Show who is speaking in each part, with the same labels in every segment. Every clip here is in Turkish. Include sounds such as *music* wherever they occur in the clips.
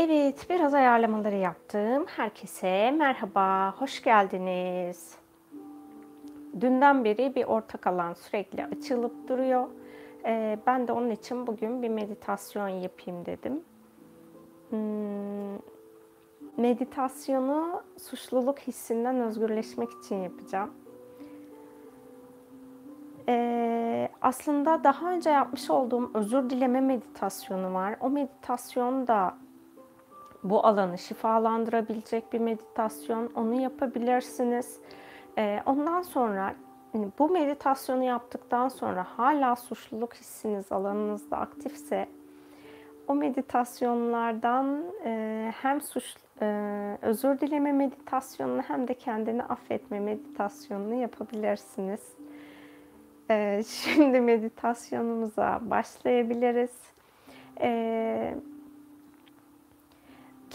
Speaker 1: Evet, biraz ayarlamaları yaptım. Herkese merhaba, hoş geldiniz. Dünden beri bir ortak alan sürekli açılıp duruyor. Ee, ben de onun için bugün bir meditasyon yapayım dedim. Hmm, meditasyonu suçluluk hissinden özgürleşmek için yapacağım. Ee, aslında daha önce yapmış olduğum özür dileme meditasyonu var. O meditasyon da bu alanı şifalandırabilecek bir meditasyon. Onu yapabilirsiniz. Ee, ondan sonra hani bu meditasyonu yaptıktan sonra hala suçluluk hissiniz alanınızda aktifse o meditasyonlardan e, hem suç e, özür dileme meditasyonunu hem de kendini affetme meditasyonunu yapabilirsiniz. E, *laughs* şimdi meditasyonumuza başlayabiliriz. E,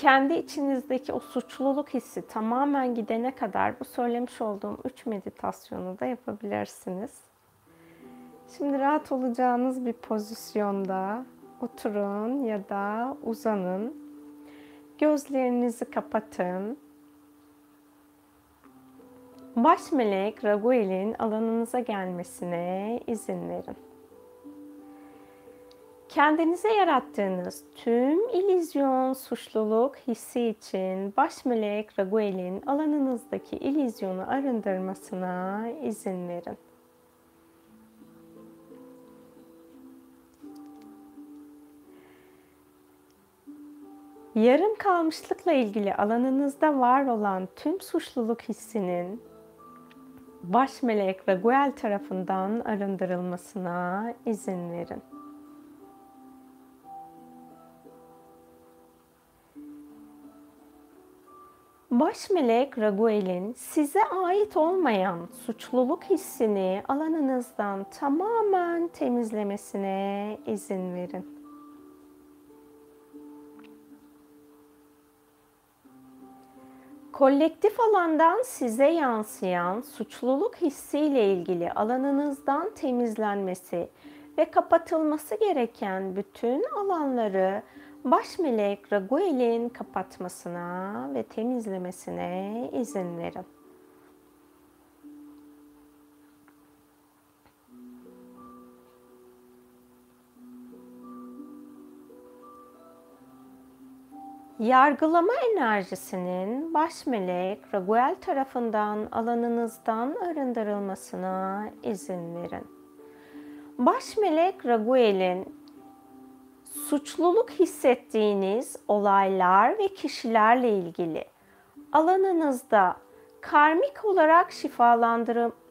Speaker 1: kendi içinizdeki o suçluluk hissi tamamen gidene kadar bu söylemiş olduğum üç meditasyonu da yapabilirsiniz. Şimdi rahat olacağınız bir pozisyonda oturun ya da uzanın. Gözlerinizi kapatın. Baş melek Raguel'in alanınıza gelmesine izin verin. Kendinize yarattığınız tüm ilizyon, suçluluk hissi için baş melek Raguel'in alanınızdaki ilizyonu arındırmasına izin verin. Yarım kalmışlıkla ilgili alanınızda var olan tüm suçluluk hissinin baş melek Raguel tarafından arındırılmasına izin verin. Baş melek Raguel'in size ait olmayan suçluluk hissini alanınızdan tamamen temizlemesine izin verin. Kolektif alandan size yansıyan suçluluk hissiyle ilgili alanınızdan temizlenmesi ve kapatılması gereken bütün alanları baş melek Raguel'in kapatmasına ve temizlemesine izin verin. Yargılama enerjisinin baş melek Raguel tarafından alanınızdan arındırılmasına izin verin. Baş melek Raguel'in suçluluk hissettiğiniz olaylar ve kişilerle ilgili alanınızda karmik olarak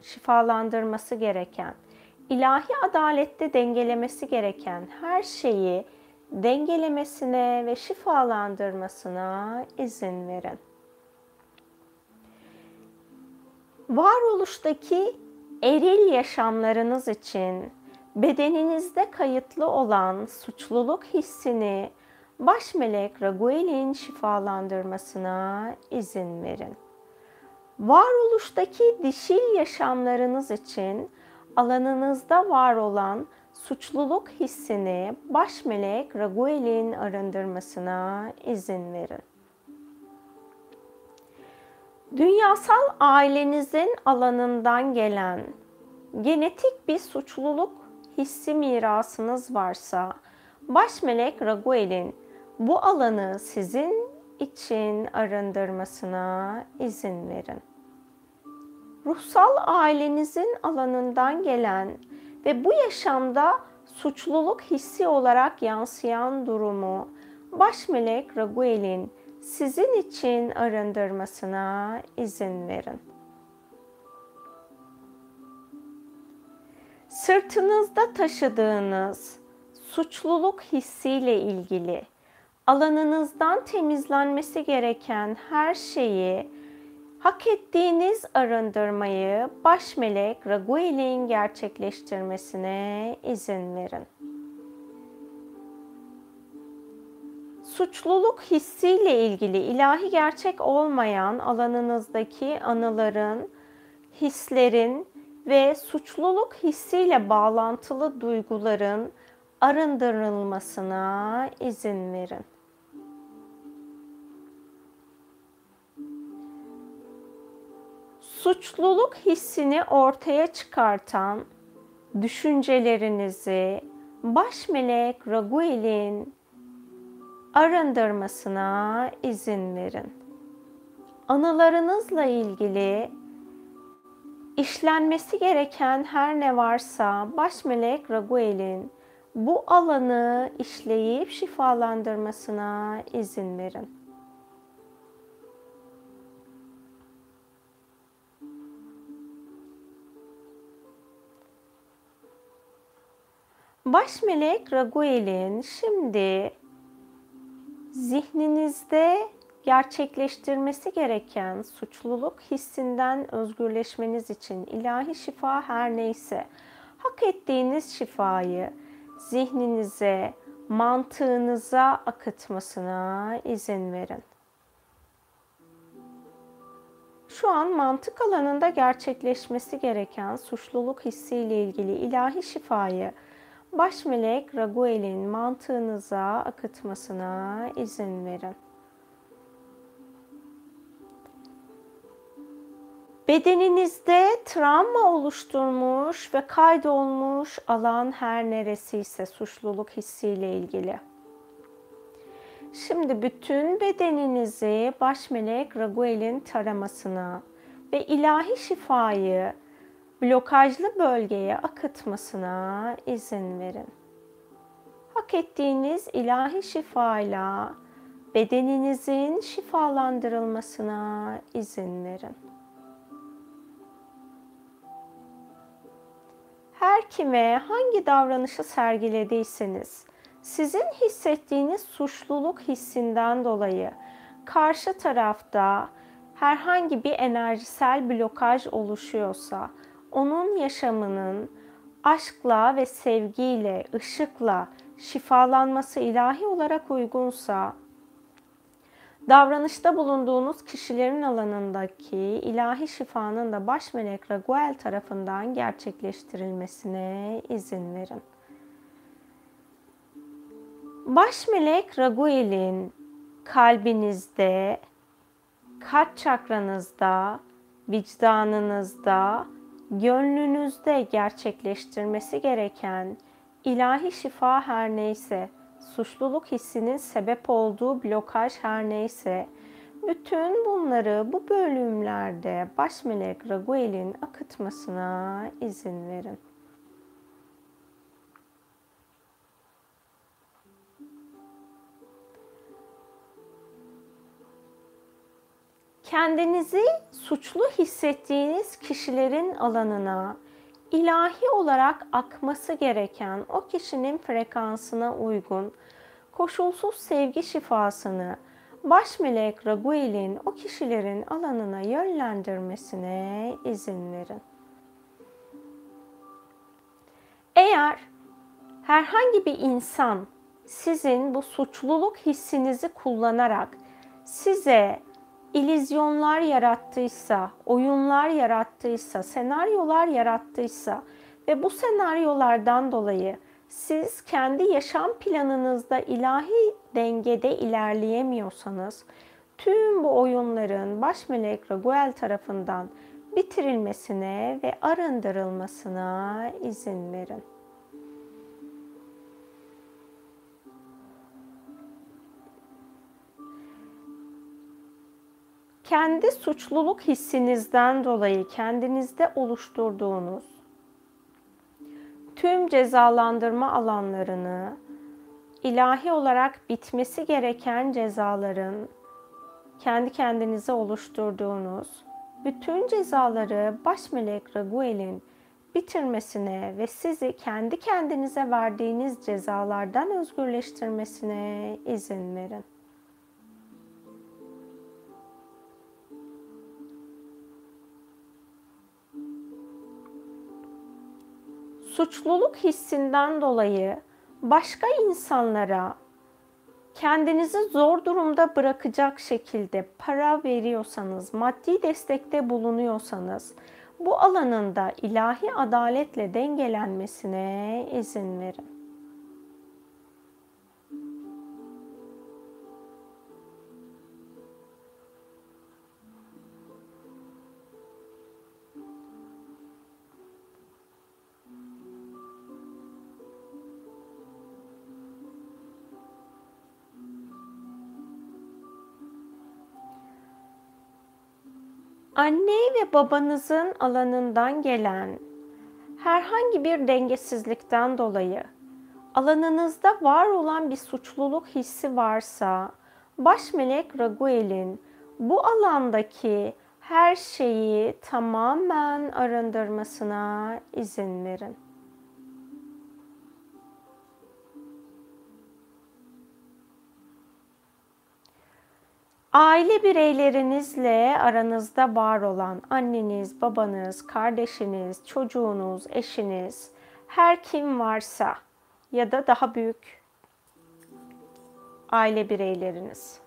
Speaker 1: şifalandırması gereken, ilahi adalette dengelemesi gereken her şeyi dengelemesine ve şifalandırmasına izin verin. Varoluştaki eril yaşamlarınız için bedeninizde kayıtlı olan suçluluk hissini baş melek Raguel'in şifalandırmasına izin verin. Varoluştaki dişil yaşamlarınız için alanınızda var olan suçluluk hissini baş melek Raguel'in arındırmasına izin verin. Dünyasal ailenizin alanından gelen genetik bir suçluluk hissi mirasınız varsa baş melek Raguel'in bu alanı sizin için arındırmasına izin verin. Ruhsal ailenizin alanından gelen ve bu yaşamda suçluluk hissi olarak yansıyan durumu baş melek Raguel'in sizin için arındırmasına izin verin. Sırtınızda taşıdığınız suçluluk hissiyle ilgili alanınızdan temizlenmesi gereken her şeyi hak ettiğiniz arındırmayı baş melek Raguel'in gerçekleştirmesine izin verin. Suçluluk hissiyle ilgili ilahi gerçek olmayan alanınızdaki anıların, hislerin ve suçluluk hissiyle bağlantılı duyguların arındırılmasına izin verin. Suçluluk hissini ortaya çıkartan düşüncelerinizi baş melek Raguel'in arındırmasına izin verin. Anılarınızla ilgili işlenmesi gereken her ne varsa baş melek Raguel'in bu alanı işleyip şifalandırmasına izin verin. Baş melek Raguel'in şimdi zihninizde gerçekleştirmesi gereken suçluluk hissinden özgürleşmeniz için ilahi şifa her neyse hak ettiğiniz şifayı zihninize, mantığınıza akıtmasına izin verin. Şu an mantık alanında gerçekleşmesi gereken suçluluk hissiyle ilgili ilahi şifayı baş melek Raguel'in mantığınıza akıtmasına izin verin. Bedeninizde travma oluşturmuş ve kaydolmuş alan her neresiyse suçluluk hissiyle ilgili. Şimdi bütün bedeninizi baş melek Raguel'in taramasına ve ilahi şifayı blokajlı bölgeye akıtmasına izin verin. Hak ettiğiniz ilahi şifayla bedeninizin şifalandırılmasına izin verin. Her kime hangi davranışı sergilediyseniz sizin hissettiğiniz suçluluk hissinden dolayı karşı tarafta herhangi bir enerjisel blokaj oluşuyorsa onun yaşamının aşkla ve sevgiyle, ışıkla şifalanması ilahi olarak uygunsa, davranışta bulunduğunuz kişilerin alanındaki ilahi şifanın da baş melek Raguel tarafından gerçekleştirilmesine izin verin. Baş melek Raguel'in kalbinizde, kalp çakranızda, vicdanınızda gönlünüzde gerçekleştirmesi gereken ilahi şifa her neyse, suçluluk hissinin sebep olduğu blokaj her neyse, bütün bunları bu bölümlerde baş melek Raguel'in akıtmasına izin verin. kendinizi suçlu hissettiğiniz kişilerin alanına ilahi olarak akması gereken o kişinin frekansına uygun koşulsuz sevgi şifasını baş melek Raguel'in o kişilerin alanına yönlendirmesine izin verin. Eğer herhangi bir insan sizin bu suçluluk hissinizi kullanarak size ilizyonlar yarattıysa, oyunlar yarattıysa, senaryolar yarattıysa ve bu senaryolardan dolayı siz kendi yaşam planınızda ilahi dengede ilerleyemiyorsanız tüm bu oyunların baş melek Raguel tarafından bitirilmesine ve arındırılmasına izin verin. Kendi suçluluk hissinizden dolayı kendinizde oluşturduğunuz tüm cezalandırma alanlarını ilahi olarak bitmesi gereken cezaların kendi kendinize oluşturduğunuz bütün cezaları baş melek Raguel'in bitirmesine ve sizi kendi kendinize verdiğiniz cezalardan özgürleştirmesine izin verin. Suçluluk hissinden dolayı başka insanlara kendinizi zor durumda bırakacak şekilde para veriyorsanız, maddi destekte bulunuyorsanız bu alanında ilahi adaletle dengelenmesine izin verin. Ve babanızın alanından gelen herhangi bir dengesizlikten dolayı alanınızda var olan bir suçluluk hissi varsa baş melek Raguel'in bu alandaki her şeyi tamamen arındırmasına izin verin. Aile bireylerinizle aranızda var olan anneniz, babanız, kardeşiniz, çocuğunuz, eşiniz, her kim varsa ya da daha büyük aile bireyleriniz,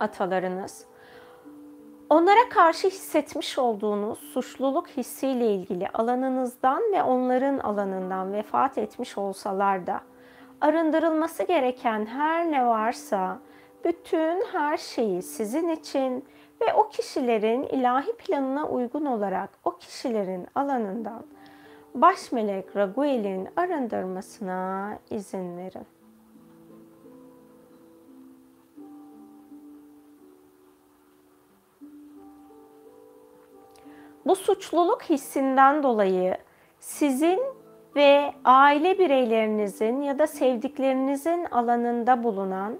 Speaker 1: atalarınız, onlara karşı hissetmiş olduğunuz suçluluk hissiyle ilgili alanınızdan ve onların alanından vefat etmiş olsalar da arındırılması gereken her ne varsa bütün her şeyi sizin için ve o kişilerin ilahi planına uygun olarak o kişilerin alanından baş melek Raguel'in arındırmasına izin verin. Bu suçluluk hissinden dolayı sizin ve aile bireylerinizin ya da sevdiklerinizin alanında bulunan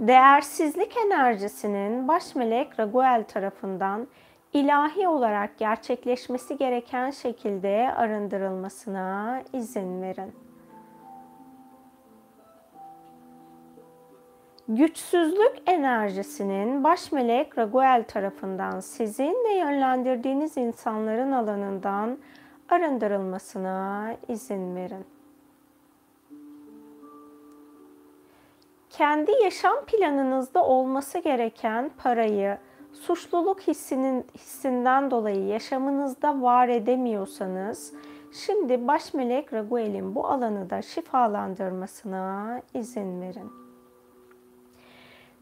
Speaker 1: değersizlik enerjisinin baş melek Raguel tarafından ilahi olarak gerçekleşmesi gereken şekilde arındırılmasına izin verin. Güçsüzlük enerjisinin baş melek Raguel tarafından sizin ve yönlendirdiğiniz insanların alanından arındırılmasına izin verin. Kendi yaşam planınızda olması gereken parayı suçluluk hissinin hissinden dolayı yaşamınızda var edemiyorsanız şimdi baş melek Raguel'in bu alanı da şifalandırmasına izin verin.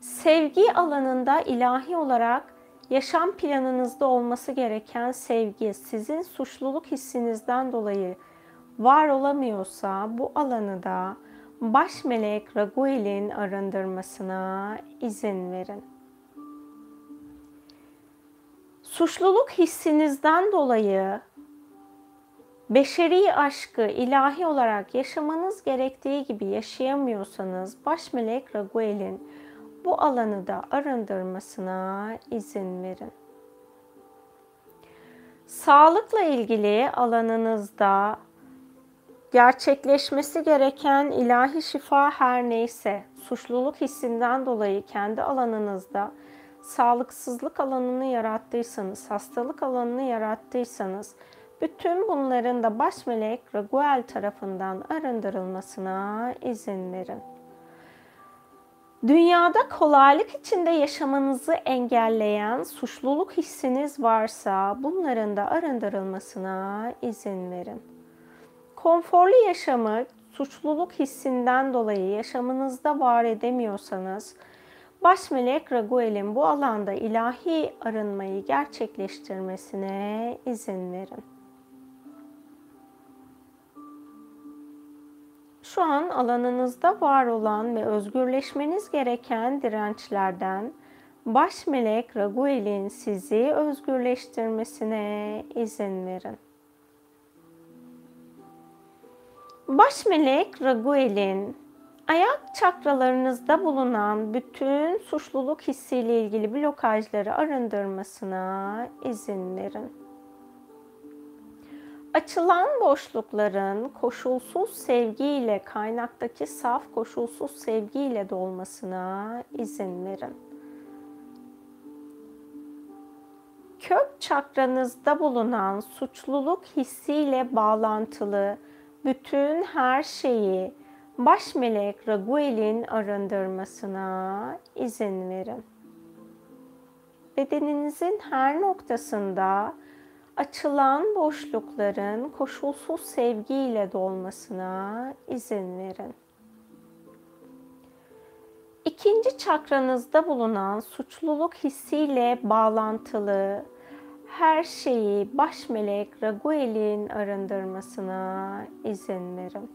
Speaker 1: Sevgi alanında ilahi olarak yaşam planınızda olması gereken sevgi sizin suçluluk hissinizden dolayı var olamıyorsa bu alanı da baş melek Raguel'in arındırmasına izin verin. Suçluluk hissinizden dolayı beşeri aşkı ilahi olarak yaşamanız gerektiği gibi yaşayamıyorsanız baş melek Raguel'in bu alanı da arındırmasına izin verin. Sağlıkla ilgili alanınızda gerçekleşmesi gereken ilahi şifa her neyse, suçluluk hissinden dolayı kendi alanınızda sağlıksızlık alanını yarattıysanız, hastalık alanını yarattıysanız, bütün bunların da baş melek Raguel tarafından arındırılmasına izin verin. Dünyada kolaylık içinde yaşamanızı engelleyen suçluluk hissiniz varsa bunların da arındırılmasına izin verin. Konforlu yaşamı suçluluk hissinden dolayı yaşamınızda var edemiyorsanız, baş melek Raguel'in bu alanda ilahi arınmayı gerçekleştirmesine izin verin. Şu an alanınızda var olan ve özgürleşmeniz gereken dirençlerden baş melek Raguel'in sizi özgürleştirmesine izin verin. Baş melek Raguel'in ayak çakralarınızda bulunan bütün suçluluk hissiyle ilgili blokajları arındırmasına izin verin. Açılan boşlukların koşulsuz sevgiyle kaynaktaki saf koşulsuz sevgiyle dolmasına izin verin. Kök çakranızda bulunan suçluluk hissiyle bağlantılı bütün her şeyi baş melek Raguel'in arındırmasına izin verin. Bedeninizin her noktasında açılan boşlukların koşulsuz sevgiyle dolmasına izin verin. İkinci çakranızda bulunan suçluluk hissiyle bağlantılı her şeyi baş melek Raguel'in arındırmasına izin verin.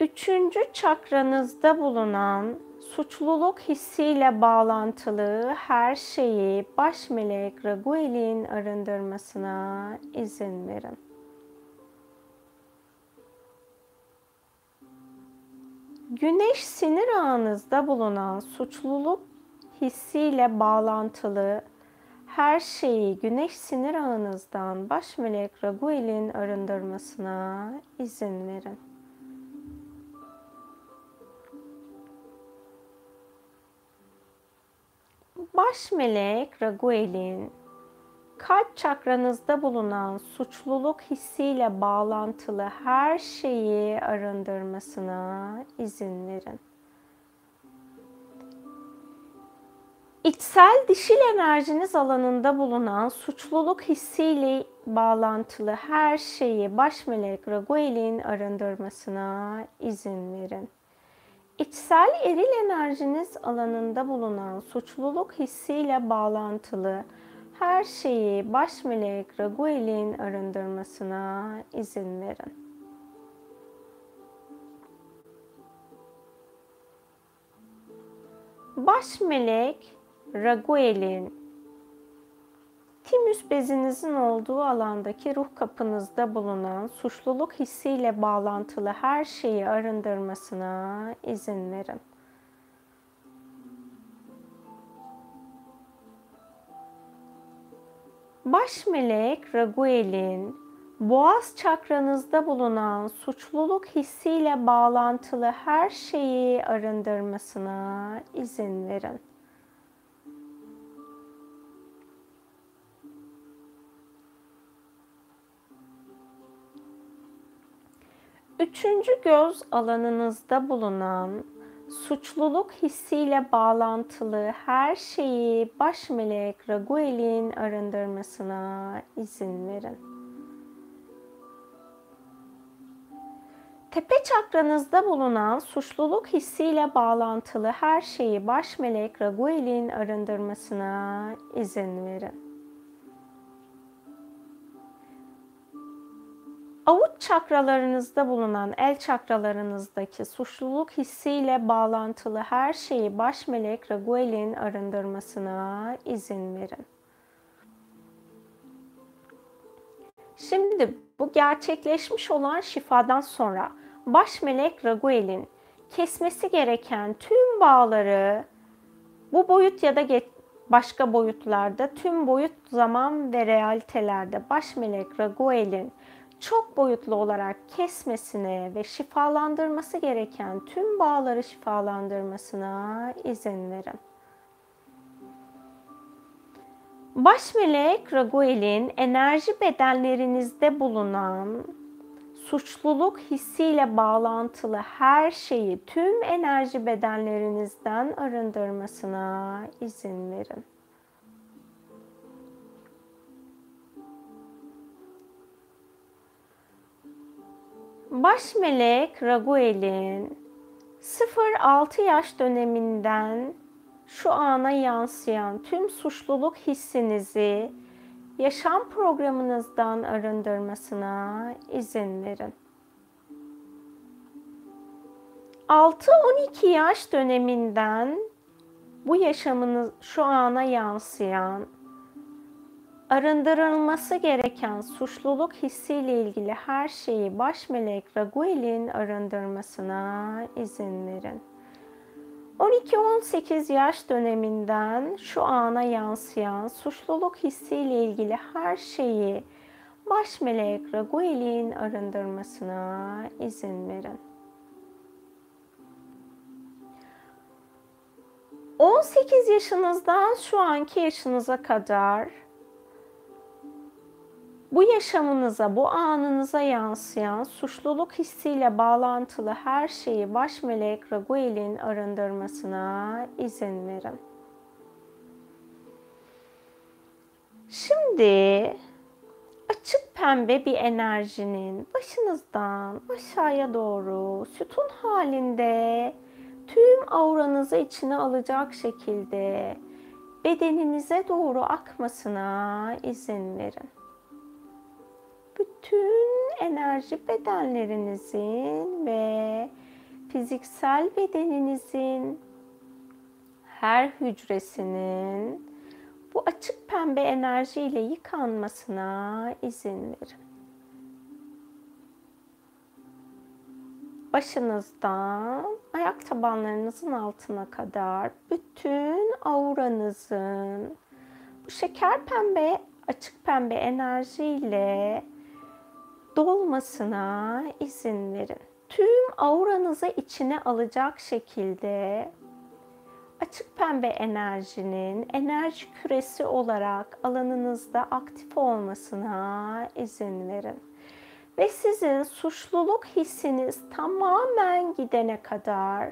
Speaker 1: Üçüncü çakranızda bulunan suçluluk hissiyle bağlantılı her şeyi baş melek Raguel'in arındırmasına izin verin. Güneş sinir ağınızda bulunan suçluluk hissiyle bağlantılı her şeyi güneş sinir ağınızdan baş melek Raguel'in arındırmasına izin verin. Baş melek Raguel'in kalp çakranızda bulunan suçluluk hissiyle bağlantılı her şeyi arındırmasına izin verin. İçsel dişil enerjiniz alanında bulunan suçluluk hissiyle bağlantılı her şeyi baş melek Raguel'in arındırmasına izin verin. İçsel eril enerjiniz alanında bulunan suçluluk hissiyle bağlantılı her şeyi baş melek Raguel'in arındırmasına izin verin. Baş melek Raguel'in timüs bezinizin olduğu alandaki ruh kapınızda bulunan suçluluk hissiyle bağlantılı her şeyi arındırmasına izin verin. Baş melek Raguel'in boğaz çakranızda bulunan suçluluk hissiyle bağlantılı her şeyi arındırmasına izin verin. Üçüncü göz alanınızda bulunan suçluluk hissiyle bağlantılı her şeyi baş melek Raguel'in arındırmasına izin verin. Tepe çakranızda bulunan suçluluk hissiyle bağlantılı her şeyi baş melek Raguel'in arındırmasına izin verin. Avuç çakralarınızda bulunan el çakralarınızdaki suçluluk hissiyle bağlantılı her şeyi baş melek Raguel'in arındırmasına izin verin. Şimdi bu gerçekleşmiş olan şifadan sonra baş melek Raguel'in kesmesi gereken tüm bağları bu boyut ya da başka boyutlarda tüm boyut, zaman ve realitelerde baş melek Raguel'in çok boyutlu olarak kesmesine ve şifalandırması gereken tüm bağları şifalandırmasına izin verin. Baş melek Raguel'in enerji bedenlerinizde bulunan suçluluk hissiyle bağlantılı her şeyi tüm enerji bedenlerinizden arındırmasına izin verin. Baş melek Raguel'in 0-6 yaş döneminden şu ana yansıyan tüm suçluluk hissinizi yaşam programınızdan arındırmasına izin verin. 6-12 yaş döneminden bu yaşamınız şu ana yansıyan arındırılması gereken suçluluk hissiyle ilgili her şeyi baş melek Raguel'in arındırmasına izin verin. 12-18 yaş döneminden şu ana yansıyan suçluluk hissiyle ilgili her şeyi baş melek Raguel'in arındırmasına izin verin. 18 yaşınızdan şu anki yaşınıza kadar bu yaşamınıza, bu anınıza yansıyan suçluluk hissiyle bağlantılı her şeyi baş melek Raguel'in arındırmasına izin verin. Şimdi açık pembe bir enerjinin başınızdan aşağıya doğru sütun halinde tüm auranızı içine alacak şekilde bedeninize doğru akmasına izin verin bütün enerji bedenlerinizin ve fiziksel bedeninizin her hücresinin bu açık pembe enerjiyle yıkanmasına izin verin. Başınızdan ayak tabanlarınızın altına kadar bütün auranızın bu şeker pembe, açık pembe enerjiyle dolmasına izin verin. Tüm auranızı içine alacak şekilde açık pembe enerjinin enerji küresi olarak alanınızda aktif olmasına izin verin. Ve sizin suçluluk hissiniz tamamen gidene kadar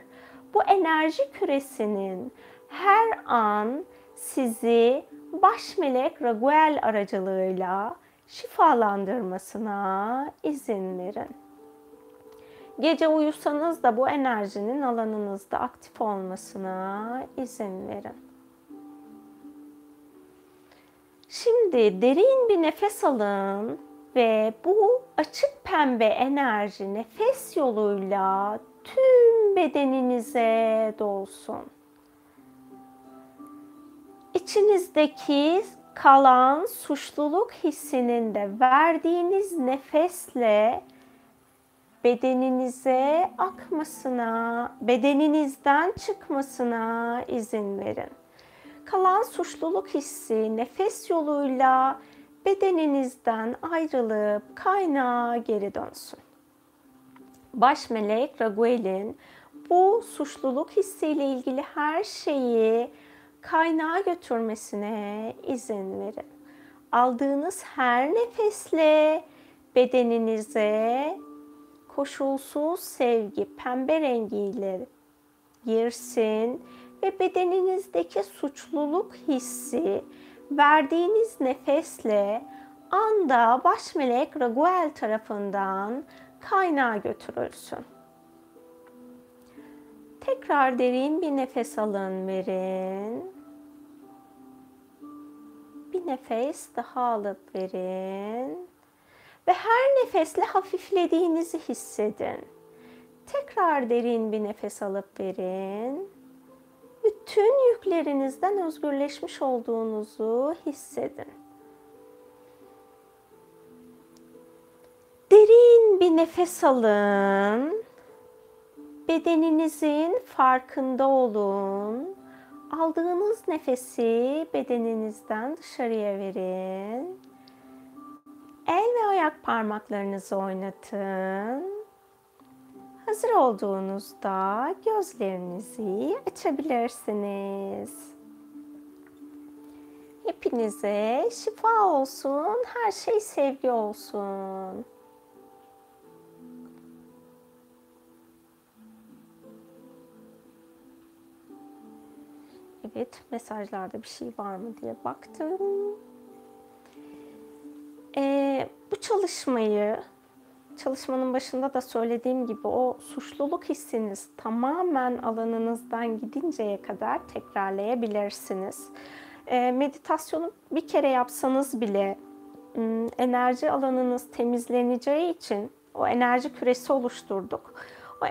Speaker 1: bu enerji küresinin her an sizi baş melek Raguel aracılığıyla şifalandırmasına izin verin. Gece uyusanız da bu enerjinin alanınızda aktif olmasına izin verin. Şimdi derin bir nefes alın ve bu açık pembe enerji nefes yoluyla tüm bedeninize dolsun. İçinizdeki kalan suçluluk hissinin de verdiğiniz nefesle bedeninize akmasına, bedeninizden çıkmasına izin verin. Kalan suçluluk hissi nefes yoluyla bedeninizden ayrılıp kaynağa geri dönsün. Baş melek Raguel'in bu suçluluk hissiyle ilgili her şeyi kaynağa götürmesine izin verin. Aldığınız her nefesle bedeninize koşulsuz sevgi pembe rengiyle girsin ve bedeninizdeki suçluluk hissi verdiğiniz nefesle anda baş melek Raguel tarafından kaynağa götürülsün. Tekrar derin bir nefes alın verin. Bir nefes daha alıp verin. Ve her nefesle hafiflediğinizi hissedin. Tekrar derin bir nefes alıp verin. Bütün yüklerinizden özgürleşmiş olduğunuzu hissedin. Derin bir nefes alın. Bedeninizin farkında olun. Aldığınız nefesi bedeninizden dışarıya verin. El ve ayak parmaklarınızı oynatın. Hazır olduğunuzda gözlerinizi açabilirsiniz. Hepinize şifa olsun, her şey sevgi olsun. Evet, mesajlarda bir şey var mı diye baktım. Ee, bu çalışmayı çalışmanın başında da söylediğim gibi o suçluluk hissiniz tamamen alanınızdan gidinceye kadar tekrarlayabilirsiniz. E, meditasyonu bir kere yapsanız bile enerji alanınız temizleneceği için o enerji küresi oluşturduk. O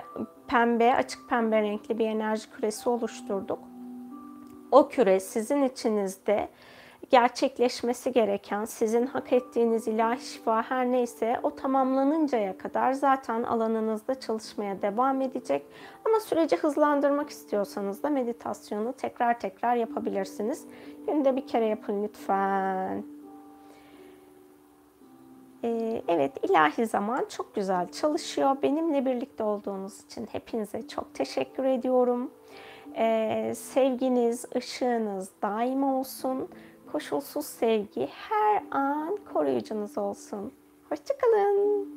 Speaker 1: pembe, açık pembe renkli bir enerji küresi oluşturduk. O küre sizin içinizde gerçekleşmesi gereken, sizin hak ettiğiniz ilahi şifa her neyse o tamamlanıncaya kadar zaten alanınızda çalışmaya devam edecek. Ama süreci hızlandırmak istiyorsanız da meditasyonu tekrar tekrar yapabilirsiniz. Günde bir kere yapın lütfen. Ee, evet ilahi zaman çok güzel çalışıyor. Benimle birlikte olduğunuz için hepinize çok teşekkür ediyorum. Ee, sevginiz, ışığınız daim olsun koşulsuz sevgi her an koruyucunuz olsun. Hoşçakalın.